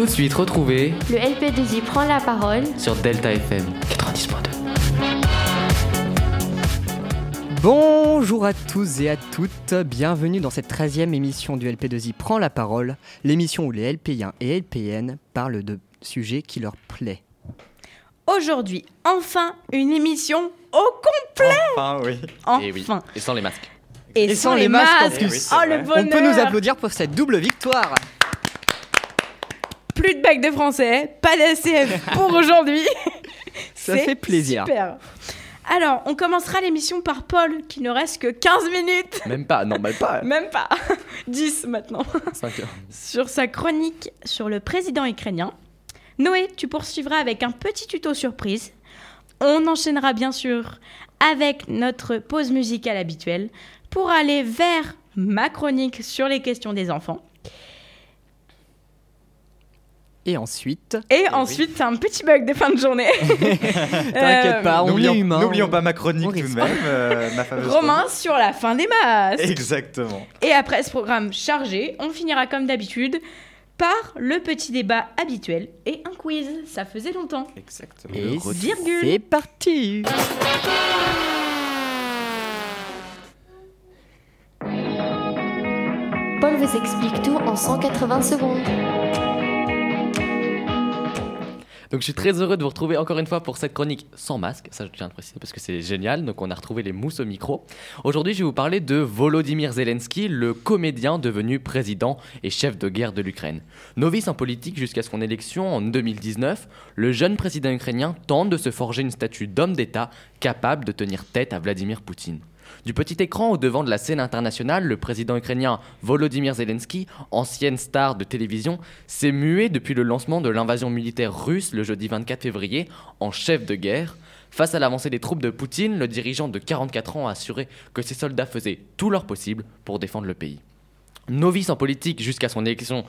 Tout de suite, retrouvez Le LP2I prend la parole. sur Delta FM 90.2. Bonjour à tous et à toutes, bienvenue dans cette 13e émission du LP2I Prend la parole, l'émission où les LP1 et LPN parlent de sujets qui leur plaît. Aujourd'hui, enfin, une émission au complet Enfin, oui. Et oui, Enfin et sans les masques. Et, Et sans les masques en plus. Eh oui, Oh, le bonheur On peut nous applaudir pour cette double victoire Plus de bac de français, pas d'ACF pour aujourd'hui Ça fait plaisir. Super Alors, on commencera l'émission par Paul, qui ne reste que 15 minutes Même pas, non, même pas. Même pas 10 maintenant 5 heures. Sur sa chronique sur le président ukrainien. Noé, tu poursuivras avec un petit tuto surprise. On enchaînera bien sûr avec notre pause musicale habituelle pour aller vers ma chronique sur les questions des enfants. Et ensuite, Et ensuite, un petit bug de fin de journée. t'inquiète Euh, pas, on est N'oublions humain. n'oublions on- pas ma chronique on tout de même, euh, ma fameuse Romain sur la fin des masses. chronique. Exactement. Et après ce programme chargé, on finira comme d'habitude par le petit débat habituel et un quiz. Ça faisait longtemps. Exactement. Et Virgule. c'est parti Paul vous explique tout en 180 secondes. Donc je suis très heureux de vous retrouver encore une fois pour cette chronique sans masque, ça je tiens à préciser parce que c'est génial, donc on a retrouvé les mousses au micro. Aujourd'hui je vais vous parler de Volodymyr Zelensky, le comédien devenu président et chef de guerre de l'Ukraine. Novice en politique jusqu'à son élection en 2019, le jeune président ukrainien tente de se forger une statue d'homme d'État capable de tenir tête à Vladimir Poutine. Du petit écran au devant de la scène internationale, le président ukrainien Volodymyr Zelensky, ancienne star de télévision, s'est mué depuis le lancement de l'invasion militaire russe le jeudi 24 février en chef de guerre. Face à l'avancée des troupes de Poutine, le dirigeant de 44 ans a assuré que ses soldats faisaient tout leur possible pour défendre le pays. Novice en politique jusqu'à son élection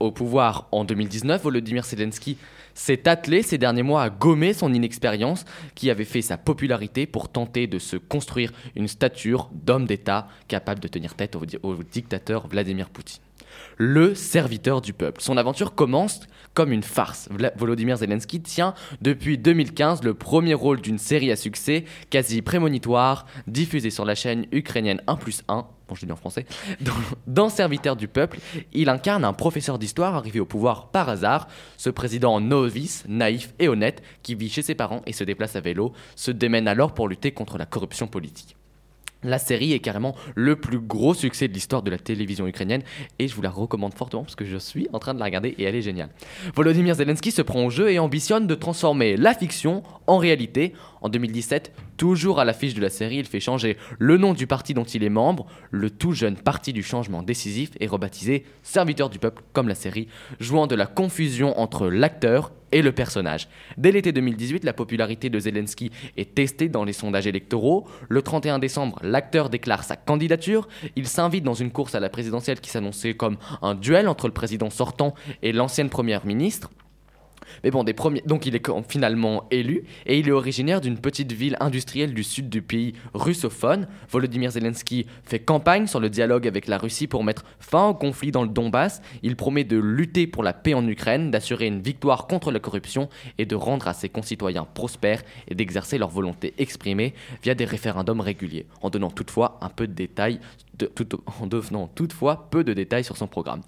au pouvoir en 2019, Volodymyr Zelensky s'est attelé ces derniers mois à gommer son inexpérience qui avait fait sa popularité pour tenter de se construire une stature d'homme d'État capable de tenir tête au, au dictateur Vladimir Poutine. Le serviteur du peuple. Son aventure commence comme une farce. Volodymyr Zelensky tient depuis 2015 le premier rôle d'une série à succès quasi prémonitoire diffusée sur la chaîne ukrainienne 1 plus 1 bon je dis en français, dans, dans Serviteur du peuple, il incarne un professeur d'histoire arrivé au pouvoir par hasard, ce président novice, naïf et honnête, qui vit chez ses parents et se déplace à vélo, se démène alors pour lutter contre la corruption politique. La série est carrément le plus gros succès de l'histoire de la télévision ukrainienne et je vous la recommande fortement parce que je suis en train de la regarder et elle est géniale. Volodymyr Zelensky se prend au jeu et ambitionne de transformer la fiction en réalité. En 2017, toujours à l'affiche de la série, il fait changer le nom du parti dont il est membre. Le tout jeune Parti du changement décisif est rebaptisé Serviteur du peuple comme la série, jouant de la confusion entre l'acteur et le personnage. Dès l'été 2018, la popularité de Zelensky est testée dans les sondages électoraux. Le 31 décembre, l'acteur déclare sa candidature. Il s'invite dans une course à la présidentielle qui s'annonçait comme un duel entre le président sortant et l'ancienne première ministre. Mais bon, des donc il est finalement élu et il est originaire d'une petite ville industrielle du sud du pays russophone. Volodymyr Zelensky fait campagne sur le dialogue avec la Russie pour mettre fin au conflit dans le Donbass. Il promet de lutter pour la paix en Ukraine, d'assurer une victoire contre la corruption et de rendre à ses concitoyens prospères et d'exercer leur volonté exprimée via des référendums réguliers, en donnant toutefois un peu de détails en donnant toutefois peu de détails sur son programme.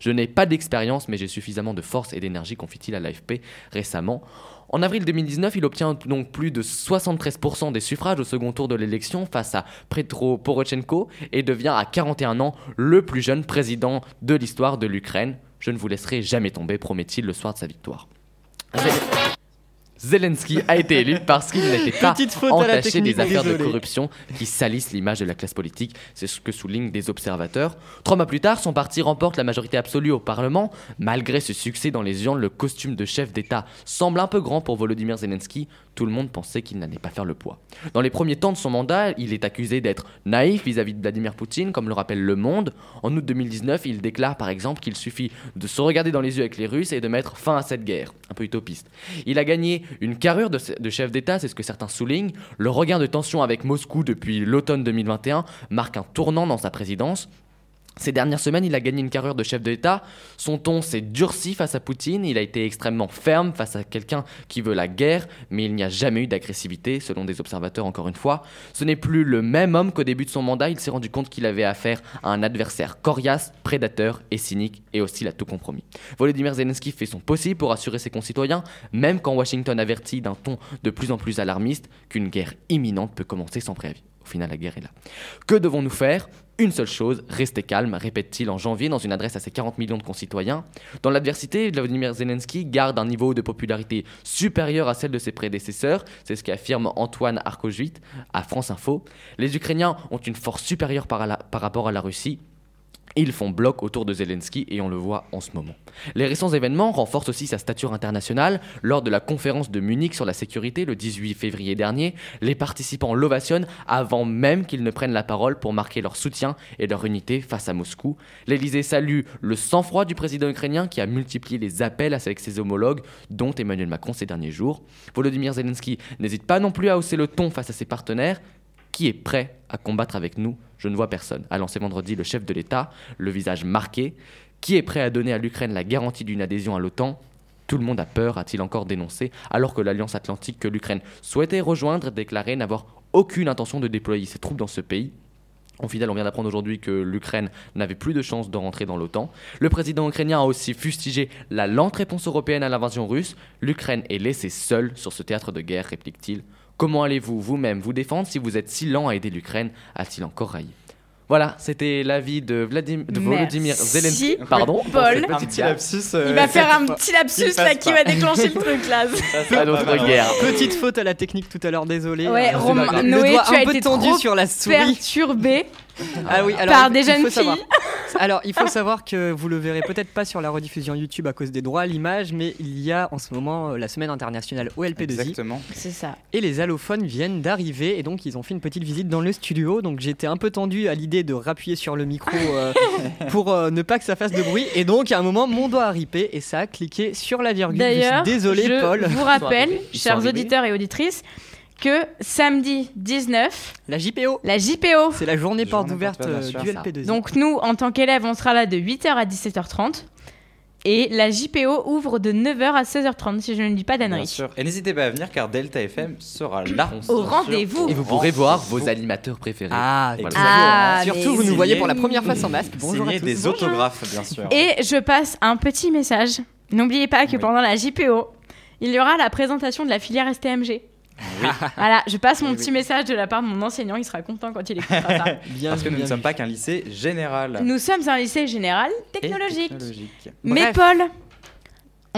Je n'ai pas d'expérience, mais j'ai suffisamment de force et d'énergie, confie-t-il à l'AFP récemment. En avril 2019, il obtient donc plus de 73% des suffrages au second tour de l'élection face à Petro Poroshenko et devient à 41 ans le plus jeune président de l'histoire de l'Ukraine. Je ne vous laisserai jamais tomber, promet-il le soir de sa victoire. Zel- Zelensky a été élu parce qu'il n'était pas entaché des affaires de corruption qui salissent l'image de la classe politique. C'est ce que soulignent des observateurs. Trois mois plus tard, son parti remporte la majorité absolue au Parlement. Malgré ce succès dans les urnes, le costume de chef d'État semble un peu grand pour Volodymyr Zelensky. Tout le monde pensait qu'il n'allait pas faire le poids. Dans les premiers temps de son mandat, il est accusé d'être naïf vis-à-vis de Vladimir Poutine, comme le rappelle Le Monde. En août 2019, il déclare par exemple qu'il suffit de se regarder dans les yeux avec les Russes et de mettre fin à cette guerre. Un peu utopiste. Il a gagné une carrure de, de chef d'État, c'est ce que certains soulignent. Le regain de tension avec Moscou depuis l'automne 2021 marque un tournant dans sa présidence. Ces dernières semaines, il a gagné une carrure de chef d'État. Son ton s'est durci face à Poutine. Il a été extrêmement ferme face à quelqu'un qui veut la guerre, mais il n'y a jamais eu d'agressivité, selon des observateurs encore une fois. Ce n'est plus le même homme qu'au début de son mandat. Il s'est rendu compte qu'il avait affaire à un adversaire coriace, prédateur et cynique, et hostile à tout compromis. Volodymyr Zelensky fait son possible pour assurer ses concitoyens, même quand Washington avertit d'un ton de plus en plus alarmiste qu'une guerre imminente peut commencer sans préavis. Que devons-nous faire? Une seule chose, rester calme, répète-t-il en janvier dans une adresse à ses 40 millions de concitoyens. Dans l'adversité, Vladimir Zelensky garde un niveau de popularité supérieur à celle de ses prédécesseurs, c'est ce qu'affirme Antoine Arkojuit à France Info. Les Ukrainiens ont une force supérieure par rapport à la Russie. Ils font bloc autour de Zelensky et on le voit en ce moment. Les récents événements renforcent aussi sa stature internationale. Lors de la conférence de Munich sur la sécurité le 18 février dernier, les participants l'ovationnent avant même qu'ils ne prennent la parole pour marquer leur soutien et leur unité face à Moscou. L'Élysée salue le sang-froid du président ukrainien qui a multiplié les appels avec ses homologues, dont Emmanuel Macron ces derniers jours. Volodymyr Zelensky n'hésite pas non plus à hausser le ton face à ses partenaires. Qui est prêt à combattre avec nous Je ne vois personne, a lancé vendredi le chef de l'État, le visage marqué. Qui est prêt à donner à l'Ukraine la garantie d'une adhésion à l'OTAN? Tout le monde a peur, a-t-il encore dénoncé, alors que l'Alliance Atlantique que l'Ukraine souhaitait rejoindre déclarait n'avoir aucune intention de déployer ses troupes dans ce pays? Au final, on vient d'apprendre aujourd'hui que l'Ukraine n'avait plus de chance de rentrer dans l'OTAN. Le président ukrainien a aussi fustigé la lente réponse européenne à l'invasion russe. L'Ukraine est laissée seule sur ce théâtre de guerre, réplique-t-il. Comment allez-vous vous-même vous défendre si vous êtes si lent à aider l'Ukraine a-t-il encore raillé? Voilà, c'était l'avis de, Vladim- de Volodymyr Zelensky. Pardon, Paul. Un petit lapsus. euh, Il va faire un petit lapsus là qui va déclencher le truc là. À notre guerre. Petite faute à la technique tout à l'heure, désolé. Ouais, Euh, Romain- le Noé, doigt tu as un peu été tendu trop sur la souris. Perturbé Ah oui, alors par il- des il jeunes faut savoir. filles. Alors, il faut savoir que vous le verrez peut-être pas sur la rediffusion YouTube à cause des droits à l'image, mais il y a en ce moment euh, la semaine internationale OLP2I Exactement. C'est ça. et les allophones viennent d'arriver et donc ils ont fait une petite visite dans le studio. Donc j'étais un peu tendu à l'idée de rappuyer sur le micro euh, pour euh, ne pas que ça fasse de bruit. Et donc à un moment, mon doigt a ripé et ça a cliqué sur la virgule. Je D'ailleurs, désolé, je Paul. vous rappelle, chers auditeurs et auditrices, que samedi 19, La JPO, la JPO. c'est la journée porte ouverte euh, du sûr. LP2I. Donc nous, en tant qu'élèves, on sera là de 8h à 17h30. Et la JPO ouvre de 9h à 16h30, si je ne dis pas Bien d'annerie. sûr. Et n'hésitez pas à venir car Delta FM sera là. Au rendez-vous. Et vous pourrez voir vos animateurs préférés. ah, Voilà. Ah, Surtout, vous nous voyez pour la première fois sans masque. Bonjour à tous. des autographes, bien sûr. Et je passe un petit message. N'oubliez pas que Oui. pendant la JPO, il y aura la présentation de la filière STMG. Voilà, je passe mon Oui, petit oui. message de la part de mon enseignant, il sera content quand il écoutera ça. Bien Parce que nous bien ne sommes pas qu'un lycée général. Nous sommes un lycée général technologique. technologique. Mais. Paul,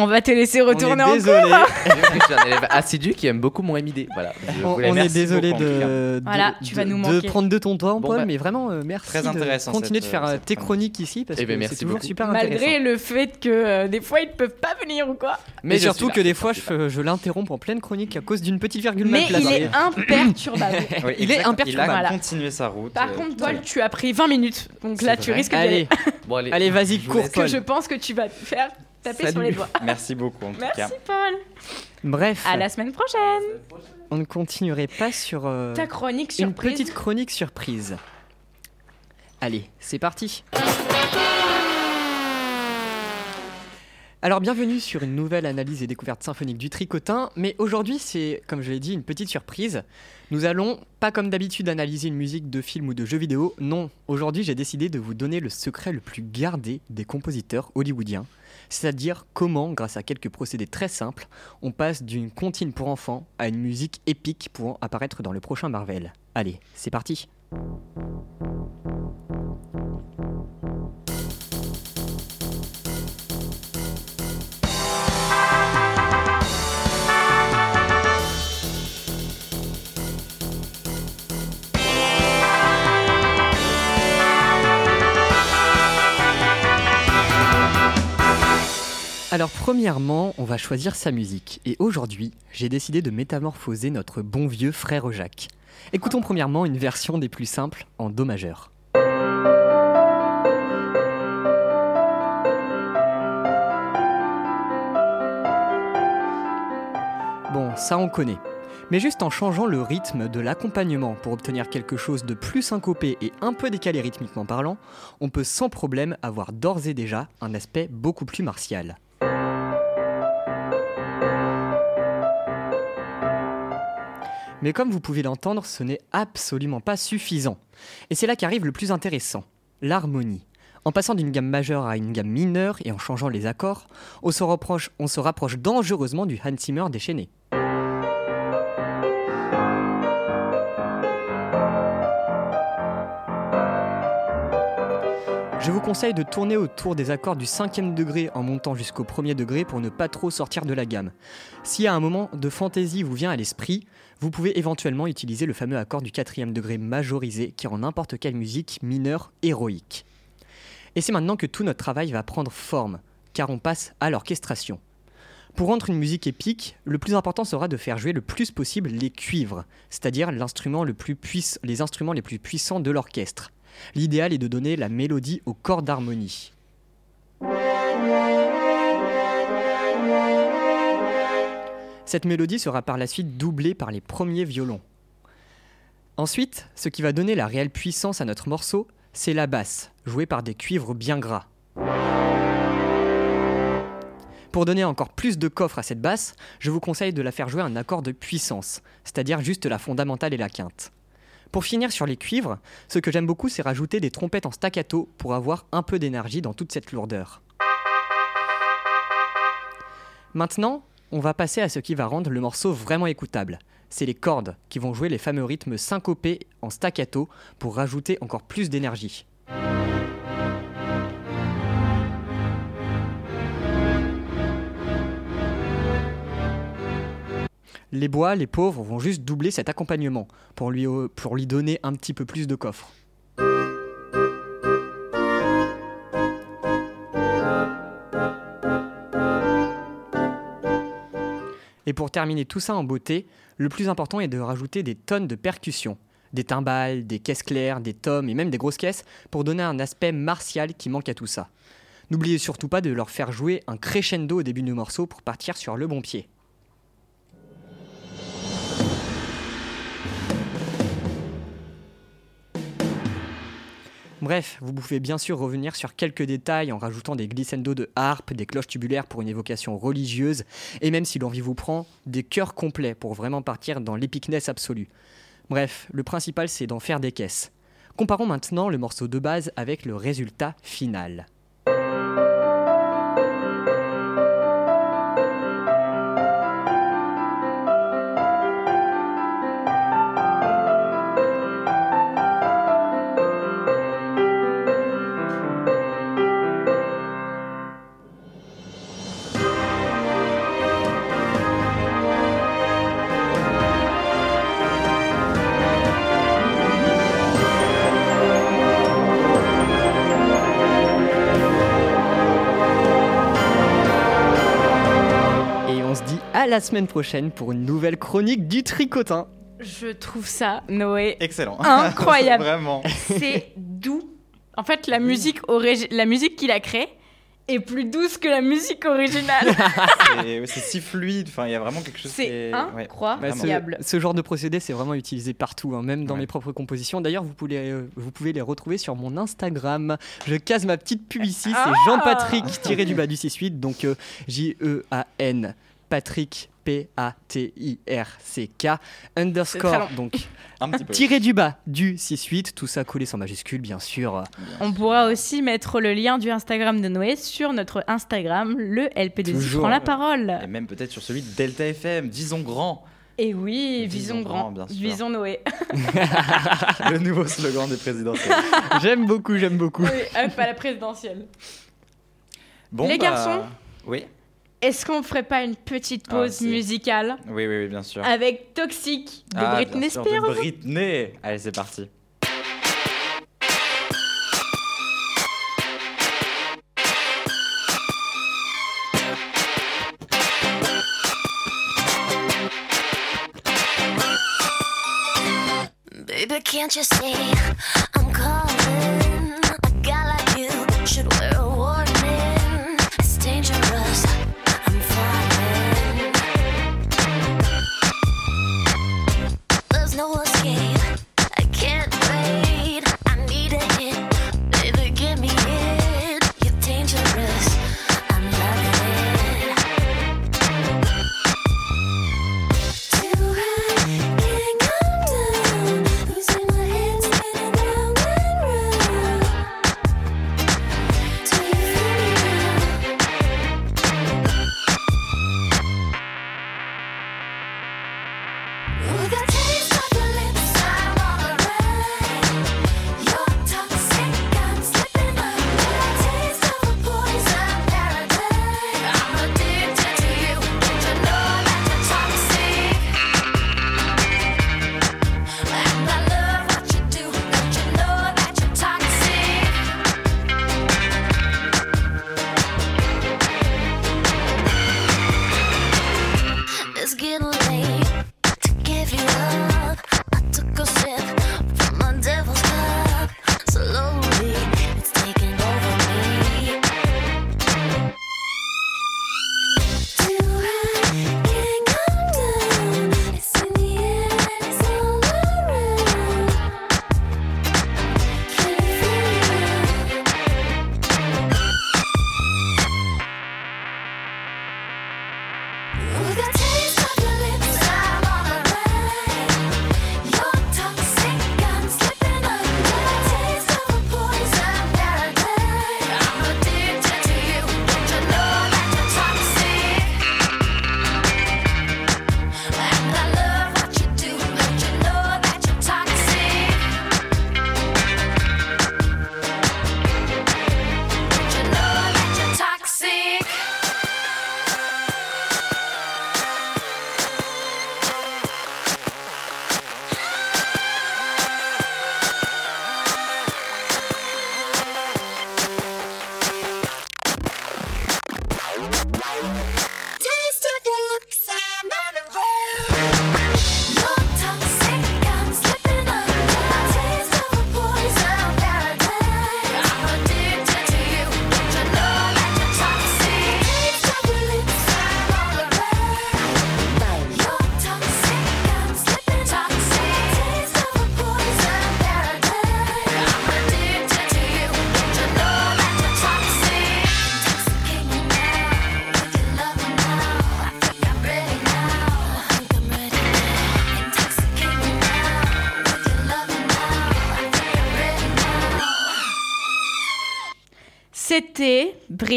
on va te laisser retourner on en est désolé. Je suis un élève assidu qui aime beaucoup mon MID. Voilà. Je On, est désolé beaucoup, de, de, Voilà, tu vas de- nous de manquer. prendre de ton temps, Bon, Paul, bah. mais vraiment euh, merci Très de intéressant, continuer de cette, faire euh, euh, tes chronique. chroniques ici parce Eh ben, que c'est toujours beaucoup. super intéressant. Malgré le fait que euh, des fois ils ne peuvent pas venir ou quoi. Mais surtout que des fois je, je l'interromps en pleine chronique à cause d'une petite virgule Mais mal placée. il est imperturbable. Il est imperturbable. Il a continué sa route. Par euh, contre, Paul, tu as pris 20 minutes. Donc là, tu risques d'y aller. Allez, Bon, allez. allez, vas-y, cours, laisse. Que je pense que tu vas faire taper sur les doigts. Merci beaucoup en tout cas. Merci Paul. Bref, À la semaine prochaine. on ne continuerait pas sur euh, Ta chronique une surprise. petite chronique surprise. Allez, c'est parti. Alors bienvenue sur une nouvelle analyse et découverte symphonique du tricotin, mais aujourd'hui c'est, comme je l'ai dit, une petite surprise. Nous allons, pas comme d'habitude, analyser une musique de film ou de jeu vidéo, non, aujourd'hui j'ai décidé de vous donner le secret le plus gardé des compositeurs hollywoodiens, c'est-à-dire comment, grâce à quelques procédés très simples, on passe d'une comptine pour enfants à une musique épique pouvant apparaître dans le prochain Marvel. Allez, c'est parti Alors premièrement, on va choisir sa musique. Et aujourd'hui, j'ai décidé de métamorphoser notre bon vieux frère Jacques. Écoutons premièrement une version des plus simples en Do majeur. Bon, ça on connaît. Mais juste en changeant le rythme de l'accompagnement pour obtenir quelque chose de plus syncopé et un peu décalé rythmiquement parlant, on peut sans problème avoir d'ores et déjà un aspect beaucoup plus martial. Mais comme vous pouvez l'entendre, ce n'est absolument pas suffisant. Et c'est là qu'arrive le plus intéressant, l'harmonie. En passant d'une gamme majeure à une gamme mineure et en changeant les accords, on se rapproche, dangereusement du Hans Zimmer déchaîné. Conseille de tourner autour des accords du cinquième degré en montant jusqu'au premier degré pour ne pas trop sortir de la gamme. Si à un moment de fantaisie vous vient à l'esprit, vous pouvez éventuellement utiliser le fameux accord du quatrième degré majorisé qui rend n'importe quelle musique mineure héroïque. Et c'est maintenant que tout notre travail va prendre forme, car on passe à l'orchestration. Pour rendre une musique épique, le plus important sera de faire jouer le plus possible les cuivres, c'est-à-dire les instruments les plus puissants de l'orchestre. L'idéal est de donner la mélodie au corps d'harmonie. Cette mélodie sera par la suite doublée par les premiers violons. Ensuite, ce qui va donner la réelle puissance à notre morceau, c'est la basse, jouée par des cuivres bien gras. Pour donner encore plus de coffre à cette basse, je vous conseille de la faire jouer un accord de puissance, c'est-à-dire juste la fondamentale et la quinte. Pour finir sur les cuivres, ce que j'aime beaucoup, c'est rajouter des trompettes en staccato pour avoir un peu d'énergie dans toute cette lourdeur. Maintenant, on va passer à ce qui va rendre le morceau vraiment écoutable. C'est les cordes qui vont jouer les fameux rythmes syncopés en staccato pour rajouter encore plus d'énergie. Les bois, les pauvres, vont juste doubler cet accompagnement pour lui, pour lui donner un petit peu plus de coffre. Et pour terminer tout ça en beauté, le plus important est de rajouter des tonnes de percussions. Des timbales, des caisses claires, des tomes et même des grosses caisses pour donner un aspect martial qui manque à tout ça. N'oubliez surtout pas de leur faire jouer un crescendo au début du morceau pour partir sur le bon pied. Bref, vous pouvez bien sûr revenir sur quelques détails en rajoutant des glissando de harpe, des cloches tubulaires pour une évocation religieuse, et même si l'envie vous prend, des chœurs complets pour vraiment partir dans l'épicness absolue. Bref, le principal c'est d'en faire des caisses. Comparons maintenant le morceau de base avec le résultat final. La semaine prochaine pour une nouvelle chronique du tricotin. Je trouve ça, Noé, Excellent. Incroyable. Vraiment. c'est doux. En fait, la musique, origi- la musique qu'il a créée est plus douce que la musique originale. C'est c'est si fluide. Enfin, il y a vraiment quelque chose qui C'est est. ouais. Bah, incroyable. ce, ce genre de procédé, c'est vraiment utilisé partout, hein, même dans Ouais. mes propres compositions. D'ailleurs, vous pouvez, euh, vous pouvez les retrouver sur mon Instagram. Je case ma petite pub ici, c'est Ah Jean-Patrick tiré du bas du 6-8, donc euh, J-E-A-N, Patrick, P-A-T-I-R-C-K, underscore, donc Un petit peu. tiré du bas du 6-8, tout ça collé sans majuscule, bien sûr. On pourra aussi mettre le lien du Instagram de Noé sur notre Instagram, le LP2I Toujours. prend la parole. Et même peut-être sur celui de Delta FM, disons grand. Et oui, Visons visons grand, grand, bien sûr. visons Noé. Le nouveau slogan des présidentielles. J'aime beaucoup, j'aime beaucoup. oui, euh, pas la présidentielle. Bon, Les bah, garçons Oui. Est-ce qu'on ferait pas une petite Ah, pause si. musicale Oui, oui, oui, bien sûr. avec Toxic de Ah, Britney bien sûr, Spears De Britney. Allez, c'est parti. Baby, can't you see?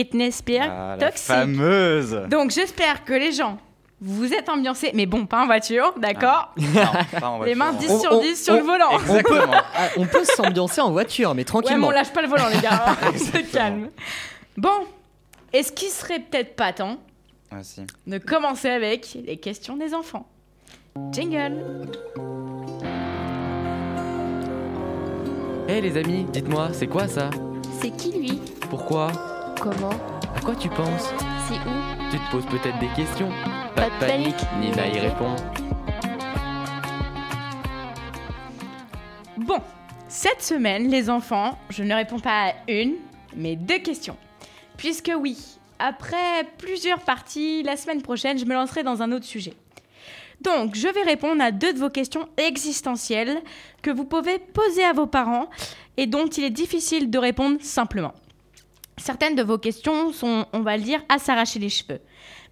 Britney Spears, Ah, la fameuse. Donc j'espère que les gens, vous vous êtes ambiancés, mais bon, pas en voiture, d'accord Non, pas en Les mains 10 On- sur on- 10 sur on- le volant. Exactement. Ah, on peut s'ambiancer en voiture, mais Ouais, mais tranquillement. on lâche pas le volant, les gars. hein. On se calme. Bon, est-ce qu'il serait peut-être pas temps Ah, si. de commencer avec les questions des enfants? Jingle Hé les amis, dites-moi, c'est quoi ça? C'est qui lui? Pourquoi? Comment À quoi tu penses C'est où Tu te poses peut-être des questions Pas de panique, Nina y répond. Bon, cette semaine, les enfants, je ne réponds pas à une, mais deux questions. Puisque oui, après plusieurs parties, la semaine prochaine, je me lancerai dans un autre sujet. Donc, je vais répondre à deux de vos questions existentielles que vous pouvez poser à vos parents et dont il est difficile de répondre simplement. Certaines de vos questions sont, on va le dire, à s'arracher les cheveux.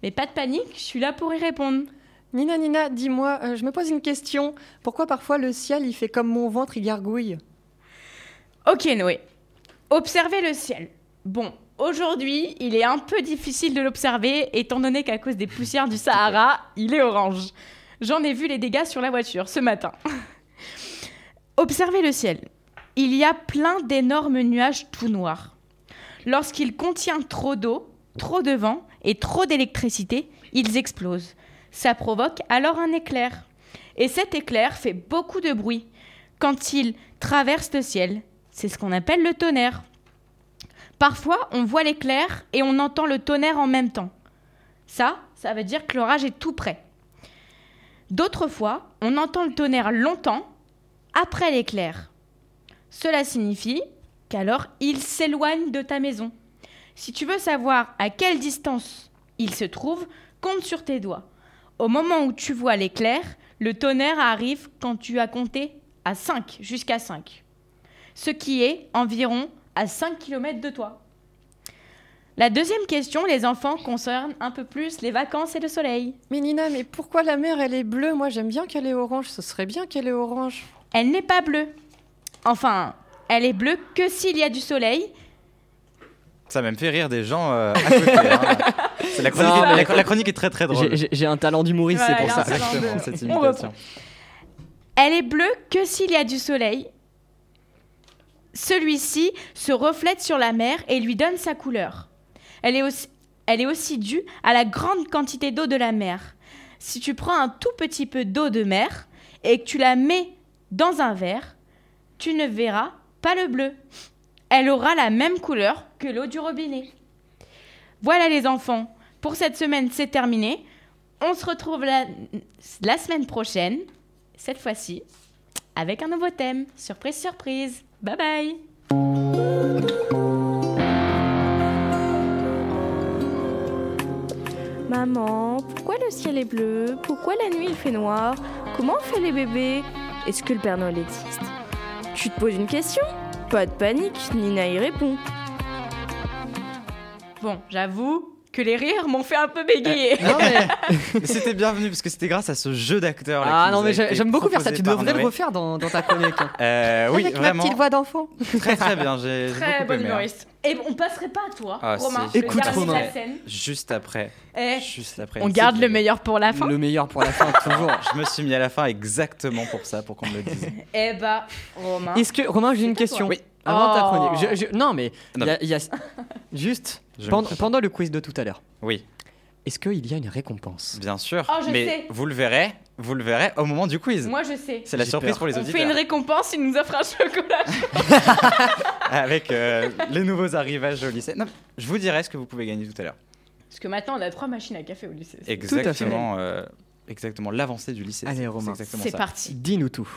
Mais pas de panique, je suis là pour y répondre. Nina, Nina, dis-moi, euh, je me pose une question. Pourquoi parfois le ciel, il fait comme mon ventre, il gargouille? Ok Noé, observez le ciel. Bon, aujourd'hui, il est un peu difficile de l'observer étant donné qu'à cause des poussières du Sahara, il est orange. J'en ai vu les dégâts sur la voiture ce matin. observez le ciel. Il y a plein d'énormes nuages tout noirs. Lorsqu'il contient trop d'eau, trop de vent et trop d'électricité, ils explosent. Ça provoque alors un éclair. Et cet éclair fait beaucoup de bruit quand il traverse le ciel. C'est ce qu'on appelle le tonnerre. Parfois, on voit l'éclair et on entend le tonnerre en même temps. Ça, ça veut dire que l'orage est tout près. D'autres fois, on entend le tonnerre longtemps après l'éclair. Cela signifie qu'alors il s'éloigne de ta maison. Si tu veux savoir à quelle distance il se trouve, compte sur tes doigts. Au moment où tu vois l'éclair, le tonnerre arrive quand tu as compté à 5, jusqu'à 5. Ce qui est environ à 5 km de toi. La deuxième question, les enfants, concerne un peu plus les vacances et le soleil. Mais Nina, mais pourquoi la mer, elle est bleue? Moi, j'aime bien qu'elle est orange. Ce serait bien qu'elle est orange. Elle n'est pas bleue. Enfin, elle est bleue que s'il y a du soleil. Ça même fait rire des gens euh, à côté. hein. C'est la, chronique, Non, mais- la, la chronique est très très drôle. J'ai- J'ai j'ai un talent d'humoriste, Voilà, c'est il pour a un ça. talent. Exactement, de- cette On imitation. Elle est bleue que s'il y a du soleil. Celui-ci se reflète sur la mer et lui donne sa couleur. Elle est aussi, elle est aussi due à la grande quantité d'eau de la mer. Si tu prends un tout petit peu d'eau de mer et que tu la mets dans un verre, tu ne verras pas le bleu. Elle aura la même couleur que l'eau du robinet. Voilà les enfants, pour cette semaine c'est terminé. On se retrouve la, semaine prochaine, cette fois-ci, avec un nouveau thème. Surprise, surprise. Bye bye. Maman, pourquoi le ciel est bleu? Pourquoi la nuit il fait noir? Comment on fait les bébés? Est-ce que le Père Noël existe? Tu te poses une question Pas de panique, Nina y répond. Bon, j'avoue que les rires m'ont fait un peu bégayer. Non, mais... C'était bienvenu parce que c'était grâce à ce jeu d'acteurs. là, Ah non, mais j'aime beaucoup faire ça. Tu devrais le refaire dans, dans ta chronique. hein. Euh, oui, Avec vraiment. ma petite voix d'enfant. Très très bien. J'ai j'ai Très beaucoup bonne aimé, hein. humoriste. Et on passerait pas à toi, Ah, Romain, Écoute, Romain. la scène. Juste après. Eh, Juste après. on garde le meilleur pour la fin. Le meilleur pour la fin, toujours. Je me suis mis à la fin exactement pour ça, pour qu'on me le dise. Eh bah, Romain. Est-ce que Romain, j'ai une question. Oui. Avant ta Oh. chronique. Je- je- non, mais Non. il y a- il y a- juste pendant, le quiz de tout à l'heure. Oui, Est-ce qu'il y a une récompense? Bien sûr. Oh, je mais sais. vous le verrez, vous le verrez au moment du quiz. Moi, je sais. C'est la surprise peur. pour les On auditeurs. fait une récompense, il nous offre un chocolat. Avec euh, les nouveaux arrivages au lycée. Non, je vous dirai ce que vous pouvez gagner tout à l'heure. Parce que maintenant, on a trois machines à café au lycée. Exactement. euh, exactement l'avancée du lycée. Allez, Romain. C'est exactement C'est ça. parti. Dis-nous tout.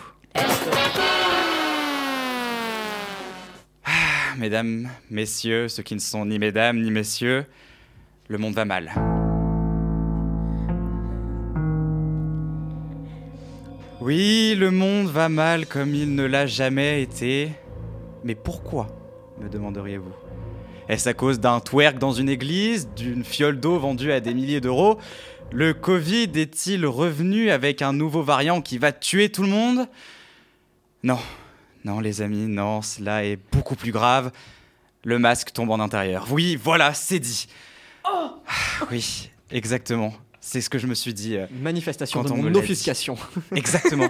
Ah, Mesdames, messieurs, ceux qui ne sont ni mesdames ni messieurs, le monde va mal. Oui, le monde va mal comme il ne l'a jamais été. Mais pourquoi me demanderiez-vous? Est-ce à cause d'un twerk dans une église, d'une fiole d'eau vendue à des milliers d'euros? Le Covid est-il revenu avec un nouveau variant qui va tuer tout le monde? Non, non les amis, non, cela est beaucoup plus grave. le masque tombe en intérieur. Oui, voilà, c'est dit. Ah, oui, exactement. C'est ce que je me suis dit. euh, Manifestation Quand de on mon offuscation. Exactement.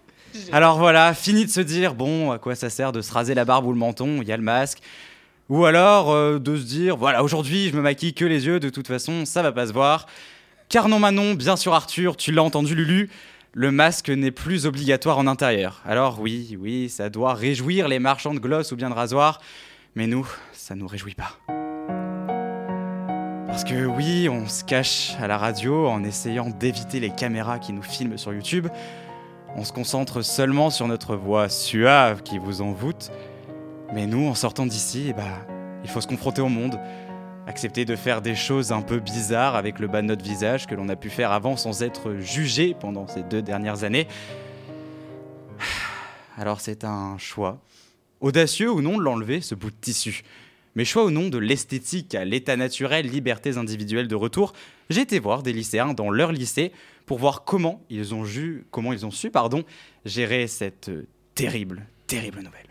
Alors voilà, fini de se dire, bon, à quoi ça sert de se raser la barbe ou le menton, il y a le masque. Ou alors euh, de se dire, voilà, aujourd'hui je me maquille que les yeux, de toute façon ça va pas se voir. Car non Manon, bien sûr Arthur, tu l'as entendu Lulu, le masque n'est plus obligatoire en intérieur. Alors oui, oui, ça doit réjouir les marchands de gloss ou bien de rasoirs, mais nous, ça nous réjouit pas. Parce que oui, on se cache à la radio en essayant d'éviter les caméras qui nous filment sur YouTube. On se concentre seulement sur notre voix suave qui vous envoûte. Mais nous, en sortant d'ici, eh bah, il faut se confronter au monde. Accepter de faire des choses un peu bizarres avec le bas de notre visage que l'on a pu faire avant sans être jugé pendant ces deux dernières années. Alors c'est un choix. Audacieux ou non de l'enlever, ce bout de tissu. Mais choix ou non de l'esthétique à l'état naturel, libertés individuelles de retour, j'ai été voir des lycéens dans leur lycée pour voir comment ils ont, comment ils ont su pardon, gérer cette euh, terrible, terrible nouvelle.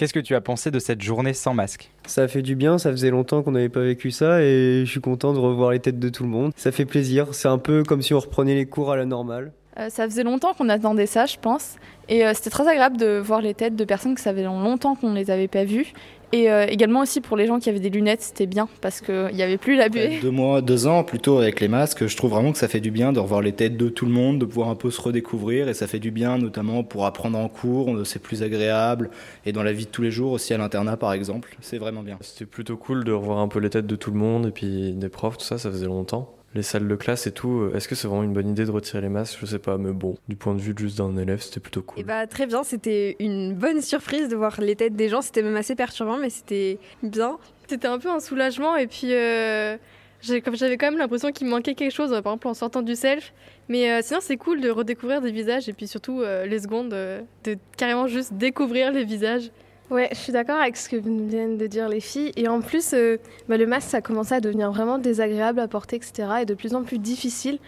Qu'est-ce que tu as pensé de cette journée sans masque Ça fait du bien, ça faisait longtemps qu'on n'avait pas vécu ça et je suis content de revoir les têtes de tout le monde. Ça fait plaisir, c'est un peu comme si on reprenait les cours à la normale. Euh, ça faisait longtemps qu'on attendait ça, je pense. Et euh, c'était très agréable de voir les têtes de personnes que ça faisait longtemps qu'on ne les avait pas vues. Et euh, également aussi pour les gens qui avaient des lunettes, c'était bien parce qu'il n'y avait plus la buée. Deux mois, deux ans plutôt avec les masques, je trouve vraiment que ça fait du bien de revoir les têtes de tout le monde, de pouvoir un peu se redécouvrir et ça fait du bien notamment pour apprendre en cours, c'est plus agréable et dans la vie de tous les jours aussi à l'internat par exemple, c'est vraiment bien. C'était plutôt cool de revoir un peu les têtes de tout le monde et puis des profs, tout ça, ça faisait longtemps. Les salles de classe et tout, euh, est-ce que c'est vraiment une bonne idée de retirer les masques? Je sais pas, mais bon, du point de vue juste d'un élève, c'était plutôt cool. Et bah très bien, c'était une bonne surprise de voir les têtes des gens, c'était même assez perturbant mais c'était bien. C'était un peu un soulagement et puis euh, j'avais quand même l'impression qu'il me manquait quelque chose, euh, par exemple en sortant du self. Mais euh, sinon c'est cool de redécouvrir des visages et puis surtout euh, les secondes euh, de carrément juste découvrir les visages. Ouais, je suis d'accord avec ce que viennent de dire les filles. Et en plus, euh, bah, le masque, ça a commencé à devenir vraiment désagréable à porter, etc. Et de plus en plus difficile.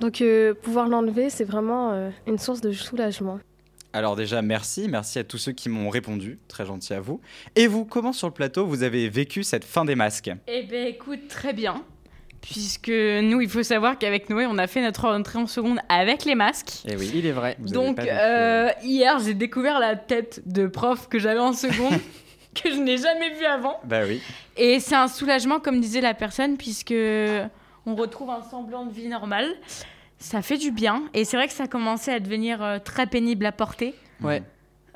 Donc, euh, pouvoir l'enlever, c'est vraiment euh, une source de soulagement. Alors déjà, merci, merci à tous ceux qui m'ont répondu, très gentil à vous. Et vous, comment sur le plateau vous avez vécu cette fin des masques? Eh ben écoute, très bien. Puisque nous, il faut savoir qu'avec Noé, on a fait notre entrée en seconde avec les masques. Eh oui, Il est vrai. vous Donc euh, hier, j'ai découvert la tête de prof que j'avais en seconde, que je n'ai jamais vue avant. Bah oui. Et c'est un soulagement, comme disait la personne, puisque on retrouve un semblant de vie normale. Ça fait du bien. Et c'est vrai que ça a commencé à devenir euh, très pénible à porter. Ouais.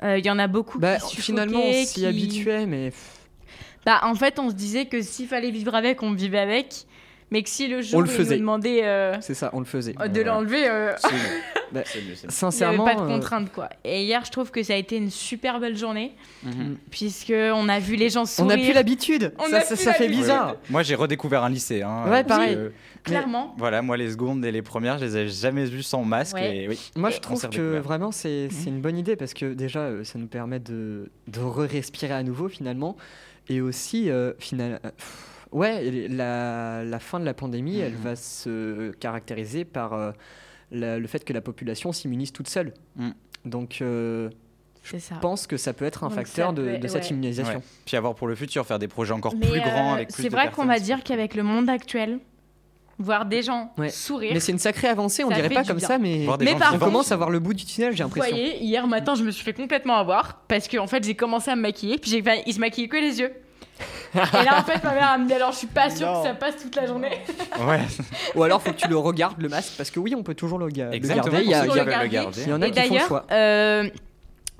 Euh, Il y en a beaucoup Bah, qui finalement, on s'y qui- habituait, mais Bah, en fait, on se disait que s'il fallait vivre avec, on vivait avec. Mais que si le jour le où ils faisait. nous demandaient euh, c'est ça, on le faisait. de l'enlever, euh, C'est mieux. Bah, C'est mieux, c'est mieux. il n'y avait Sincèrement, pas de euh, contrainte, quoi. Et hier, je trouve que ça a été une super belle journée, Mhm. puisque on a vu les gens on sourire. n'a plus l'habitude. On Ça, a ça, plus ça fait l'habitude. bizarre. Moi, j'ai redécouvert un lycée. Hein, Ouais, parce pareil. que, Clairement. voilà, moi, les secondes et les premières, je les ai jamais vues sans masque. Ouais. Et oui, Moi, Et je on trouve s'est que redécouvert. vraiment, c'est c'est Mhm. une bonne idée parce que déjà, euh, ça nous permet de, de re-respirer à nouveau finalement. Et aussi, euh, final- euh, pff, ouais, la, la fin de la pandémie, elle Mhm. va se caractériser par euh, la- le fait que la population s'immunise toute seule. Mhm. Donc, euh, C'est ça. je pense que ça peut être un Donc, facteur ça de, cette immunisation. Ouais. Puis avoir pour le futur, faire des projets encore Mais plus grands euh, avec plus c'est de vrai qu'on va c'est dire qu'avec le monde actuel, voir des gens Ouais. sourire. Mais c'est une sacrée avancée, on dirait pas comme bien. ça, mais Mais par on commence à voir le bout du tunnel, j'ai Vous l'impression. voyez, hier matin, je me suis fait complètement avoir parce qu'en en fait, j'ai commencé à me maquiller, puis j'ai fait, il se maquillait que les yeux. Et là, en fait, ma mère elle me dit alors, je suis pas sûre Non. que ça passe toute la journée. Ouais, Ou alors, faut que tu le regardes le masque, parce que oui, on peut toujours le, ga- le exactement. garder. Il y a- pour il y a- le garder. garder. il y en a Et qui font le d'ailleurs, choix. euh,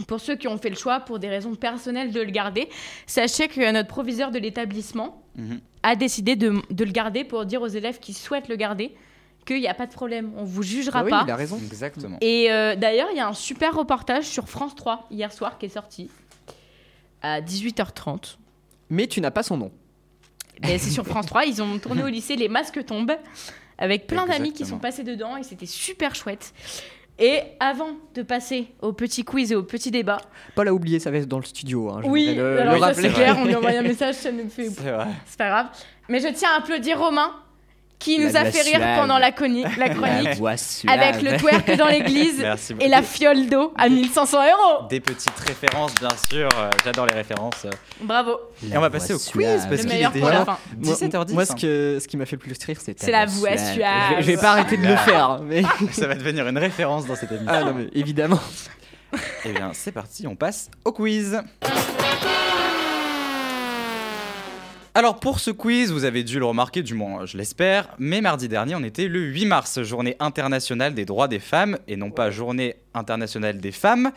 pour ceux qui ont fait le choix pour des raisons personnelles de le garder, sachez que notre proviseur de l'établissement Mhm. a décidé de, de le garder pour dire aux élèves qui souhaitent le garder qu'il n'y a pas de problème, on vous jugera Ah oui, pas. il a raison. Exactement. Et euh, d'ailleurs, il y a un super reportage sur France 3 hier soir qui est sorti à 18h30. Mais tu n'as pas son nom. Et c'est sur France 3, ils ont tourné au lycée Les Masques tombent avec plein d'amis qui sont passés dedans et c'était super chouette. Et avant de passer au petit quiz et au petit débat, Pas l'a oublié, ça va être dans le studio. hein, je oui, le, alors le ça rappeler. c'est clair, on lui a envoyé un message, ça nous fait C'est vrai. c'est pas grave. Mais je tiens à applaudir Romain qui La nous a fait rire suave. pendant la, chroni- la chronique. voix suave. avec le twerk dans l'église et la fiole d'eau à 1500 euros. Des petites références, bien sûr. euh, J'adore les références. Bravo. Et on va passer au quiz parce Le qu'il meilleur est pour déjà la fin. Moi- 17h10. Moi, ce, que, ce qui m'a fait le plus rire, c'était. C'est la voix suave. Je, vais- je vais pas arrêter de le faire, mais. Ça va devenir une référence dans cette émission. Ah non, mais évidemment. Eh bien, c'est parti, on passe au quiz. Alors pour ce quiz, vous avez dû le remarquer, du moins je l'espère, mais mardi dernier on était le 8 mars, journée internationale des droits des femmes, et non pas journée internationale des femmes,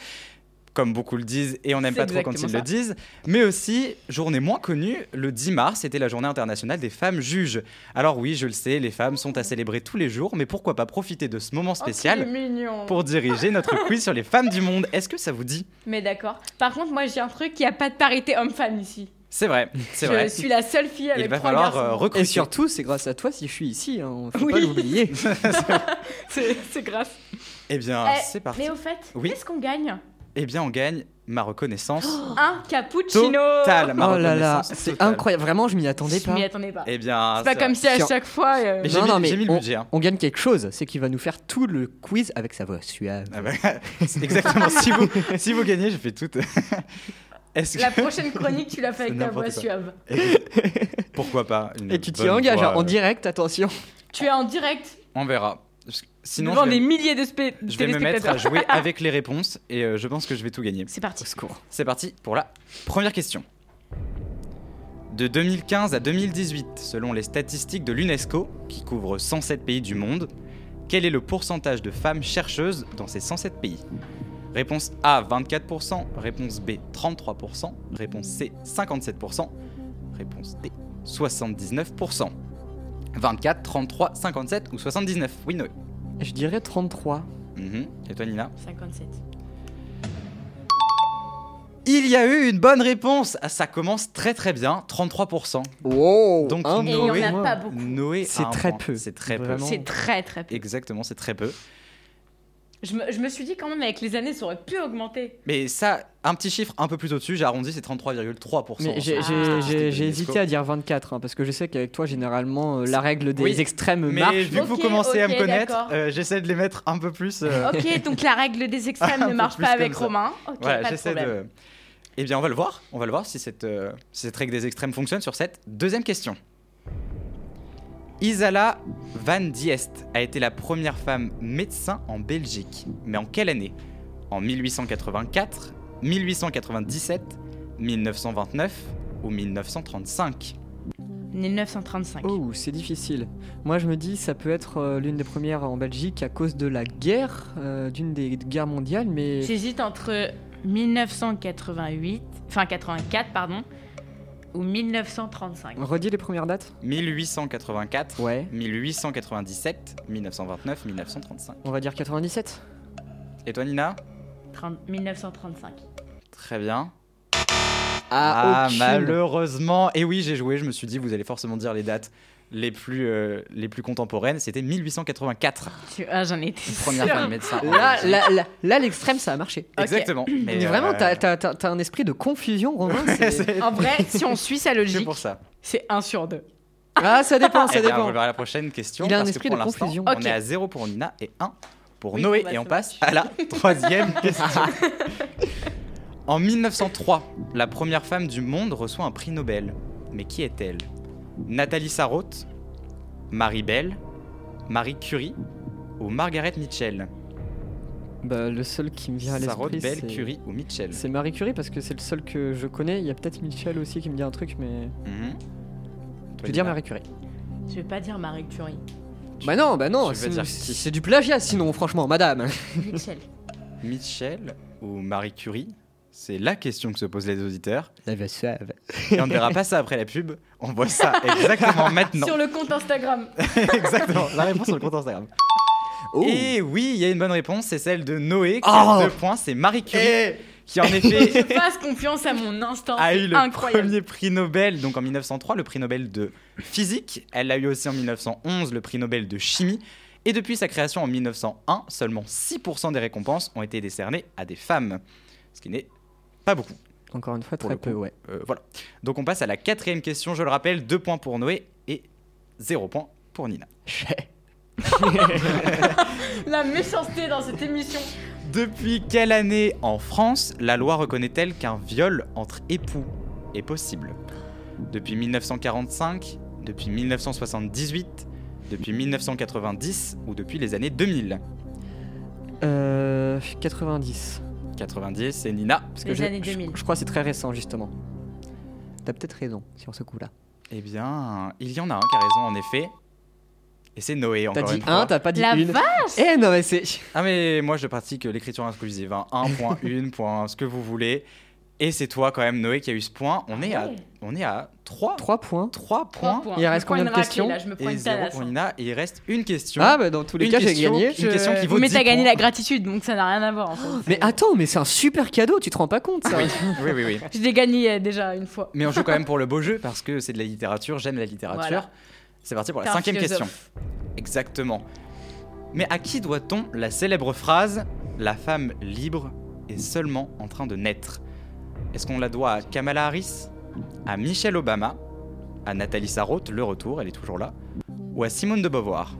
comme beaucoup le disent, et on n'aime pas trop quand ils le disent, mais aussi, journée moins connue, le 10 mars, c'était la journée internationale des femmes juges. Alors oui, je le sais, les femmes sont à célébrer tous les jours, mais pourquoi pas profiter de ce moment spécial Oh, mignon. pour diriger notre quiz sur les femmes du monde Est-ce que ça vous dit? Mais d'accord. Par contre, moi j'ai un truc, il n'y a pas de parité homme-femme ici. C'est vrai, c'est je vrai. suis la seule fille avec Il va trois falloir garçons. euh, recruter. Et surtout, c'est grâce à toi si je suis ici, hein, faut Oui. pas l'oublier. C'est grave. Eh bien, Eh, c'est parti. Mais au fait, Oui. qu'est-ce qu'on gagne? Eh bien, on gagne ma reconnaissance. Un cappuccino. Totale, ma oh là là, reconnaissance c'est totale. incroyable. Vraiment, je m'y attendais Je pas. m'y attendais pas. Eh bien, C'est pas comme si à chaque fois. euh, Mais j'ai Non, mis, non, mais j'ai mis le on, budget. hein. on gagne quelque chose, c'est qu'il va nous faire tout le quiz avec sa voix suave. Ah bah, c'est exactement. si, vous, si vous gagnez, je fais tout. Est-ce que... La prochaine chronique, tu l'as fait avec C'est ta n'importe voix quoi. suave. Pourquoi pas une Et tu t'y bonne engages voix, hein, en euh, direct, attention. Tu es en direct On verra. Sinon, devant je vais, des milliers de spé- je vais me mettre à jouer avec les réponses et euh, je pense que je vais tout gagner. C'est parti. C'est parti pour la première question. De 2015 à 2018, selon les statistiques de l'UNESCO, qui couvre 107 pays du monde, quel est le pourcentage de femmes chercheuses dans ces 107 pays? Réponse A 24%, réponse B 33%, réponse C 57%, réponse D 79%. 24, 33, 57 ou 79 Oui, Noé. Je dirais 33. Mhm. Et toi, Nina 57. Il y a eu une bonne réponse. Ah, ça commence très très bien, 33%. Wow Donc en Noé, a pas beaucoup. Noé C'est très point. peu. C'est très peu. C'est très très peu. Exactement, c'est très peu. Je me, je me suis dit quand même avec les années, ça aurait pu augmenter. Mais ça, un petit chiffre un peu plus au-dessus, j'ai arrondi, c'est 33,3%. Mais j'ai Ah. hésité à dire 24, hein, parce que je sais qu'avec toi, généralement, euh, la règle des Oui, extrêmes Mais marche. vu que vous commencez à me connaître, euh, j'essaie de les mettre un peu plus. euh, Ok, donc la règle des extrêmes ne marche pas avec ça. Romain. Ok, voilà, pas de j'essaie problème. de. Eh bien, on va le voir. On va le voir si cette, euh, si cette règle des extrêmes fonctionne sur cette deuxième question. Isala Van Diest a été la première femme médecin en Belgique. Mais en quelle année? En 1884, 1897, 1929 ou 1935 1935. Oh, c'est difficile. Moi, je me dis, ça peut être euh, l'une des premières en Belgique à cause de la guerre, euh, d'une des guerres mondiales, mais. J'hésite entre 1988, enfin 84, pardon, ou 1935. Redis les premières dates 1884, Ouais. 1897, 1929, 1935. On va dire 97 Et toi, Nina? 30 1935. Très bien. Ah, aucune. malheureusement. Et oui, j'ai joué, je me suis dit, vous allez forcément dire les dates les plus, euh, les plus contemporaines. C'était 1884. Tu- Ah, j'en étais Première femme médecin. Là, Belgique. là, là, là, l'extrême, ça a marché. Exactement. Mais, Mais vraiment, euh, t'as t'as- t'as- t'as un esprit de confusion, Romain. c'est- c'est En vrai, si on suit sa c'est logique, pour ça. c'est 1 sur 2. Ah, ça dépend, ça Eh bien, on dépend. va voir la prochaine question. Il a un parce que esprit de confusion. On est à 0 pour Nina et 1 pour Oui, Noé. bah, et ça on passe à la troisième question. En 1903, la première femme du monde reçoit un prix Nobel. Mais qui est-elle? Nathalie Sarraute, Marie Bell, Marie Curie ou Margaret Mitchell Bah, le seul qui me vient à l'esprit, Bell, c'est- Curie ou Mitchell c'est Marie Curie parce que c'est le seul que je connais. Il y a peut-être Michel aussi qui me dit un truc, mais. Mhm. Je vais dire Marie Curie. Je vais pas dire Marie Curie. Bah non, bah non, c'est dire du plagiat sinon, franchement, madame. Michel. Mitchell ou Marie Curie C'est la question que se posent les auditeurs. Et on ne verra pas ça après la pub. On voit ça exactement maintenant. Sur le compte Instagram. exactement. La réponse sur le compte Instagram. Oh. Et oui, il y a une bonne réponse. C'est celle de Noé qui Oh. a deux points. C'est Marie Curie qui en effet Je fasse confiance à mon instinct. a eu le incroyable. premier prix Nobel, donc en 1903, le prix Nobel de physique. Elle a eu aussi en 1911 le prix Nobel de chimie. Et depuis sa création en 1901, seulement 6% des récompenses ont été décernées à des femmes. Ce qui n'est pas beaucoup. Encore une fois, très peu, ouais. Euh, voilà. Donc on passe à la quatrième question. Je le rappelle, 2 points pour Noé et 0 points pour Nina. La méchanceté dans cette émission. Depuis quelle année en France la loi reconnaît-elle qu'un viol entre époux est possible? Depuis 1945, depuis 1978, depuis 1990 ou depuis les années 2000 Euh, 90. 90, c'est Nina. Parce que Les je, années je- 2000. Je, crois que c'est très récent, justement. T'as peut-être raison sur ce coup-là. Eh bien, il y en a un qui a raison en effet. Et c'est Noé T'as encore dit une fois. un, t'as pas dit La une. vache Eh non, mais c'est. Ah mais moi je pratique l'écriture inclusive. Hein. Un point, une point, ce que vous voulez. Et c'est toi quand même Noé qui a eu ce point. On est à, ouais. on est à 3, 3 points. 3 Trois points. points. Il reste combien de questions là, Je me prends Et une 0 talasse. pour Nina. Et il reste une question. Ah, bah dans tous les Une cas, j'ai gagné. Une question qui vaut Vous mettez 10 à gagner points. la gratitude, donc ça n'a rien à voir en fait. Mais attends, mais c'est un super cadeau, tu te rends pas compte ça Oui, oui, oui. oui. Je l'ai gagné euh, déjà une fois. Mais on joue quand même pour le beau jeu parce que c'est de la littérature. J'aime la littérature. Voilà. C'est parti pour la cinquième question. Exactement. Mais à qui doit-on la célèbre phrase La femme libre est seulement en train de naître? Est-ce qu'on la doit à Kamala Harris À Michelle Obama À Nathalie Sarraute, le retour, elle est toujours là Ou à Simone de Beauvoir?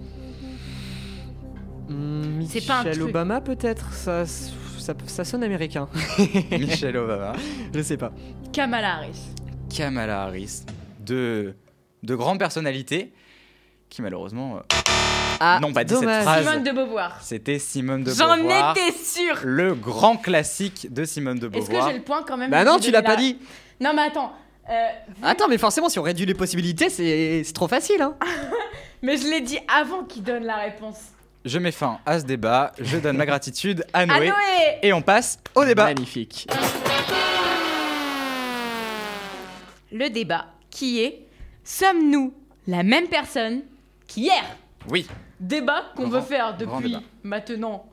C'est pas un Michelle truc. Obama peut-être? Ça, ça, ça sonne américain. Michelle Obama. Je sais pas. Kamala Harris. Kamala Harris. Deux, de grandes personnalités qui malheureusement euh, Ah, n'ont pas dit dommage. cette phrase. Simone de Beauvoir. C'était Simone de J'en Beauvoir. étais sûre. Le grand classique de Simone de Est-ce que Beauvoir. j'ai le point quand même Bah non, tu l'as pas dit. Non mais attends. euh, Attends, mais forcément, si on réduit les possibilités, c'est c'est trop facile. Hein. mais je l'ai dit avant qu'il donne la réponse. Je mets fin à ce débat, je donne ma gratitude à Ah Noé, Noé et on passe au débat. Magnifique. Le débat qui est Sommes-nous la même personne qu'hier? Oui, Débat qu'on veut faire depuis maintenant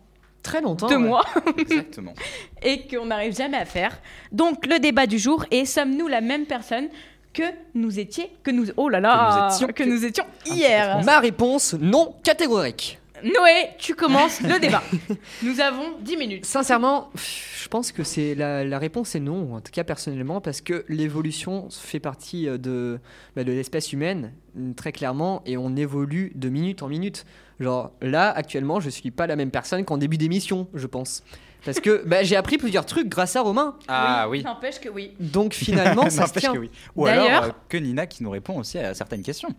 Très longtemps. deux ouais. mois exactement. et qu'on n'arrive jamais à faire. Donc le débat du jour est Sommes-nous la même personne que nous étions que nous oh là là Que nous étions- que nous étions hier? Ma réponse, non catégorique. Noé, tu commences le débat. Nous avons 10 minutes. Sincèrement, je pense que c'est la, la réponse est non, en tout cas personnellement, parce que l'évolution fait partie euh, de, bah, de l'espèce humaine, mm, très clairement, et on évolue de minute en minute. Genre là, actuellement, je suis pas la même personne qu'en début d'émission, je pense. Parce que bah, j'ai appris plusieurs trucs grâce à Romain. Ah oui. N'empêche que oui. Donc finalement, ça se N'empêche tient. que oui. Ou alors D'ailleurs- euh, que Nina qui nous répond aussi à certaines questions.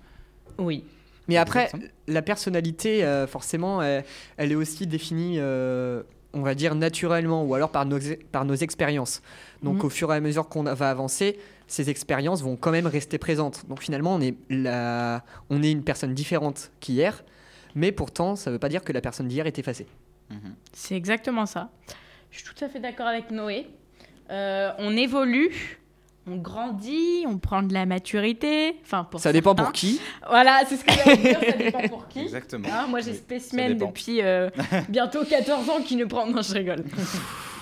Oui. Mais après, Exactement. la personnalité, euh, forcément, elle, elle est aussi définie, euh, on va dire, naturellement, ou alors par nos, par nos expériences. Donc Mhm. au fur et à mesure qu'on va avancer, ces expériences vont quand même rester présentes. Donc finalement, on est, la... on est une personne différente qu'hier, mais pourtant, ça ne veut pas dire que la personne d'hier est effacée. Mhm. C'est exactement ça. Je suis tout à fait d'accord avec Noé. Euh, on évolue, on grandit, on prend de la maturité. Enfin, pour ça dépend pour qui. Voilà, c'est ce que j'allais dire, ça dépend pour qui. Exactement. Hein, moi, j'ai Oui, spécimen depuis euh, bientôt 14 ans qui ne prend. Non, je rigole.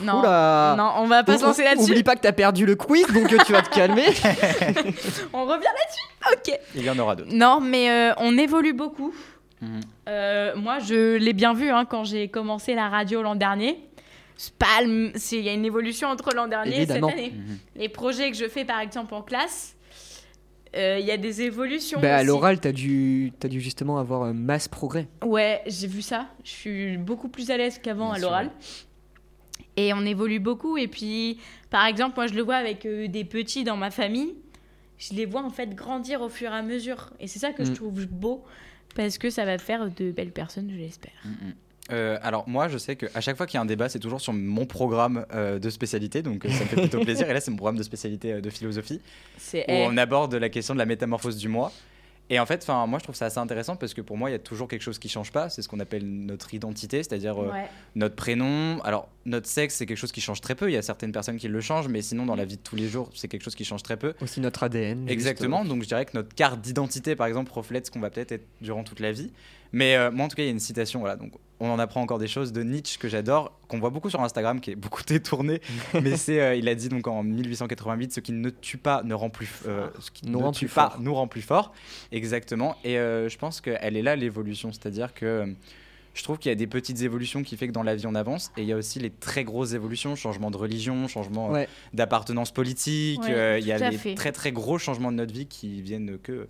Non, Oula. non, on va pas se lancer là-dessus. Oublie pas que tu as perdu le quiz, donc euh, tu vas te calmer. On revient là-dessus. Ok. Il y en aura d'autres. Non, mais euh, on évolue beaucoup. Mhm. Euh, moi, je l'ai bien vu hein, quand j'ai commencé la radio l'an dernier. C'est pas Il y a une évolution entre l'an dernier Évidemment. et cette année. Mhm. Les projets que je fais, par exemple, en classe, euh, il y a des évolutions. bah, à l'oral, tu as, dû as dû justement avoir un masse progrès. Ouais, j'ai vu ça. Je suis beaucoup plus à l'aise qu'avant à l'oral. Et on évolue beaucoup. Et puis, par exemple, moi, je le vois avec euh, des petits dans ma famille. Je les vois en fait grandir au fur et à mesure. Et c'est ça que je Mm. trouve beau. Parce que ça va faire de belles personnes, je l'espère. Mhm. Euh, alors moi je sais qu'à chaque fois qu'il y a un débat c'est toujours sur mon programme euh, de spécialité. Donc euh, ça me fait plutôt plaisir. Et là c'est mon programme de spécialité euh, de philosophie. C'est où on aborde la question de la métamorphose du moi. Et en fait moi je trouve ça assez intéressant parce que pour moi il y a toujours quelque chose qui change pas. C'est ce qu'on appelle notre identité c'est-à-dire euh, Ouais. notre prénom. Alors notre sexe c'est quelque chose qui change très peu. Il y a certaines personnes qui le changent mais sinon dans la vie de tous les jours c'est quelque chose qui change très peu. Aussi notre ADN. juste, Exactement, donc je dirais que notre carte d'identité, par exemple, reflète ce qu'on va peut-être être durant toute la vie. Mais euh, moi, en tout cas, il y a une citation, voilà, donc on en apprend encore des choses de Nietzsche que j'adore, qu'on voit beaucoup sur Instagram, qui est beaucoup détourné. mais c'est, euh, il a dit donc en 1888, ce qui ne tue pas ne rend plus, euh, ce qui Nous ne rend tue plus pas fort. nous rend plus fort. Exactement. Et euh, je pense qu'elle est là l'évolution, c'est-à-dire que je trouve qu'il y a des petites évolutions qui fait que dans la vie on avance, et il y a aussi les très grosses évolutions, changement de religion, changement Ouais. d'appartenance politique. Ouais, euh, il y a les fait. très très gros changements de notre vie qui viennent que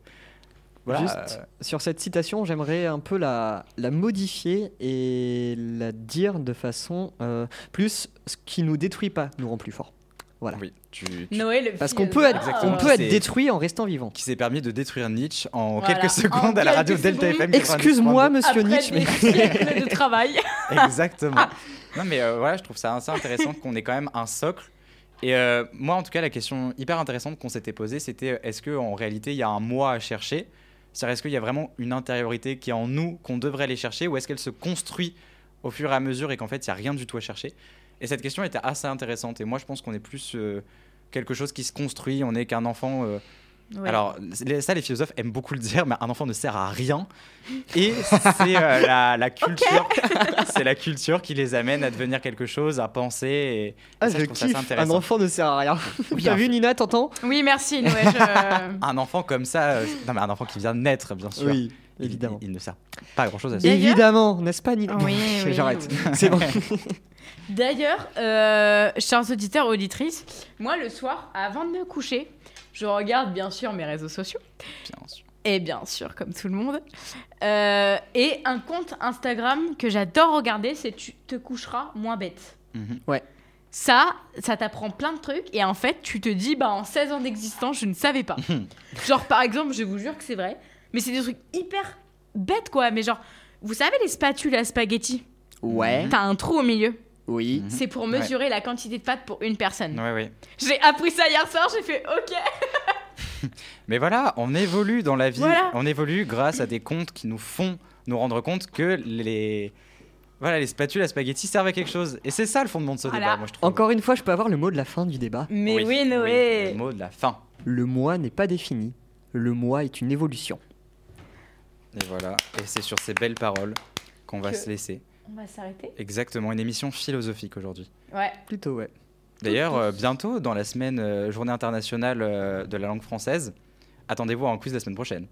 Voilà, Juste euh, sur cette citation, j'aimerais un peu la, la modifier et la dire de façon euh, plus ce qui nous détruit pas nous rend plus fort. Voilà. Oui, tu, Noé, le Parce qu'on peut être, Exactement. on peut être C'est- détruit en restant vivant. qui s'est permis de détruire Nietzsche en Voilà. quelques secondes En à la radio Delta. FM. Excuse-moi, 90.2. monsieur Après Nietzsche, mais de travail. Exactement. Non, mais euh, voilà, je trouve ça assez intéressant qu'on ait quand même un socle. Et euh, moi, en tout cas, la question hyper intéressante qu'on s'était posée, c'était est-ce qu'en réalité, il y a un moi à chercher? C'est-à-dire, est-ce qu'il y a vraiment une intériorité qui est en nous qu'on devrait aller chercher ou est-ce qu'elle se construit au fur et à mesure et qu'en fait, il n'y a rien du tout à chercher? Et cette question était assez intéressante. Et moi, je pense qu'on est plus euh, quelque chose qui se construit. On n'est qu'un enfant. euh, Ouais. Alors, ça, les philosophes aiment beaucoup le dire, mais un enfant ne sert à rien. Et c'est euh, la, la culture, c'est la culture qui les amène à devenir quelque chose, à penser. Et, et ah, ça, je trouve ça assez kiffe. Un enfant ne sert à rien. Oui, T'as vu Nina, t'entends? Oui, merci Noé. je- Un enfant comme ça, euh, non mais un enfant qui vient de naître, bien sûr. Oui, Il- évidemment. Il, il ne sert pas à grand chose à ça. Évidemment, n'est-ce pas Nina? Oui, oui, J'arrête. oui. C'est bon. D'ailleurs, euh, chers auditeurs auditrices, moi le soir, avant de me coucher, je regarde bien sûr mes réseaux sociaux. Bien sûr. Et bien sûr, comme tout le monde. Euh, et un compte Instagram que j'adore regarder, c'est Tu te coucheras moins bête. Mhm. Ouais. Ça, ça t'apprend plein de trucs et en fait, tu te dis, bah en 16 ans d'existence, je ne savais pas. genre, par exemple, je vous jure que c'est vrai, mais c'est des trucs hyper bêtes quoi. Mais genre, vous savez les spatules à spaghetti Ouais. T'as un trou au milieu. Oui. C'est pour mesurer la quantité de pâtes pour une personne. Ouais, ouais. J'ai appris ça hier soir, j'ai fait OK. Mais voilà, on évolue dans la vie. Voilà. On évolue grâce à des comptes qui nous font nous rendre compte que les voilà les spatules à spaghetti servent à quelque chose. Et c'est ça le fondement de ce Voilà. débat, moi je trouve. Encore une fois, je peux avoir le mot de la fin du débat. Mais oui, le Noé. mot de la fin. Le moi n'est pas défini. Le moi est une évolution. Et voilà. Et c'est sur ces belles paroles qu'on va Que- se laisser. On va s'arrêter. Exactement, une émission philosophique aujourd'hui. Ouais. Plutôt, ouais. D'ailleurs, euh, bientôt, dans la semaine euh, Journée internationale euh, de la langue française, attendez-vous à un quiz la semaine prochaine.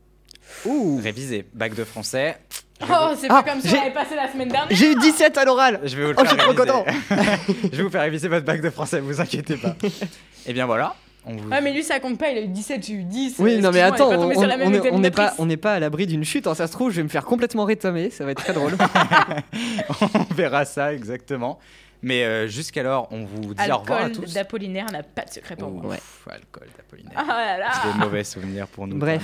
Ouh. Révisé, bac de français. Je vais Oh, vous- c'est pas Ah, comme si j'ai- on avait passé la semaine dernière. J'ai eu 17 à l'oral. Je vais vous le Oh, faire je suis trop réviser. je vais vous faire réviser votre bac de français, vous inquiétez pas. Et bien voilà, on vous... Ouais, mais lui, ça compte pas, il a eu 17, j'ai eu 10. Oui, non mais attends, on on on on n'est pas, on n'est pas à l'abri d'une chute. hein, Ça se trouve, je vais me faire complètement rétamer. Ça va être très drôle. on verra ça exactement. Mais euh, jusqu'alors, on vous dit au revoir à Alcool tous. d'Apollinaire n'a pas de secret pour moi. Ouf, alcool d'Apollinaire. Ah là là. Des mauvais souvenirs pour nous. Bref.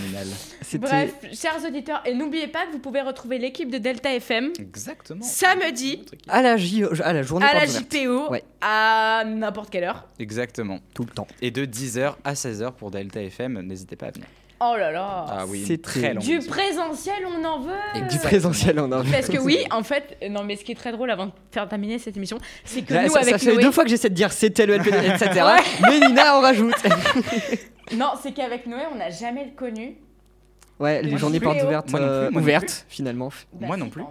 chers auditeurs, et n'oubliez pas que vous pouvez retrouver l'équipe de Delta FM Exactement. samedi à la, J... à la journée à la. JPO Ouais. à n'importe quelle heure. Exactement. Tout le temps. Et de 10h à 16h pour Delta FM, n'hésitez pas à venir. Oh là là. Ah oui, C'était très longue Du présentiel, on en veut. Du présentiel en envie. Parce que oui, en fait, non mais ce qui est très drôle avant de faire terminer cette émission, c'est que Là, nous ça, avec ça fait Noé, deux fois que j'essaie de dire c'était le LPD, etc. Ouais. Mais Nina en rajoute. non, c'est qu'avec Noé, on n'a jamais connu. Ouais, les journées non portes ouvertes, Moi non plus, euh, moi non ouvertes finalement. Bah, Moi non plus.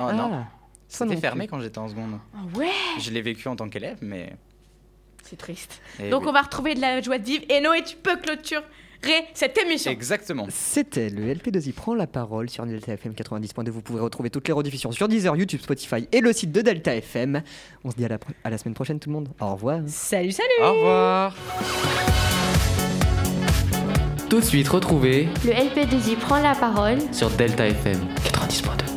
Oh non, Ah, ça c'était non fermé plus. quand j'étais en seconde. Ah ouais, Je l'ai vécu en tant qu'élève, mais. c'est triste. Eh Donc oui. on va retrouver de la joie de vivre et Noé, tu peux clôturer cette émission. Exactement. C'était le LP2I prend la parole sur Delta FM 90.2. Vous pouvez retrouver toutes les rediffusions sur Deezer, YouTube, Spotify et le site de Delta FM. On se dit à la, à la semaine prochaine tout le monde. Au revoir. Salut, salut. Au revoir. Tout de suite, retrouvez Le LP2I prend la parole sur Delta FM 90.2.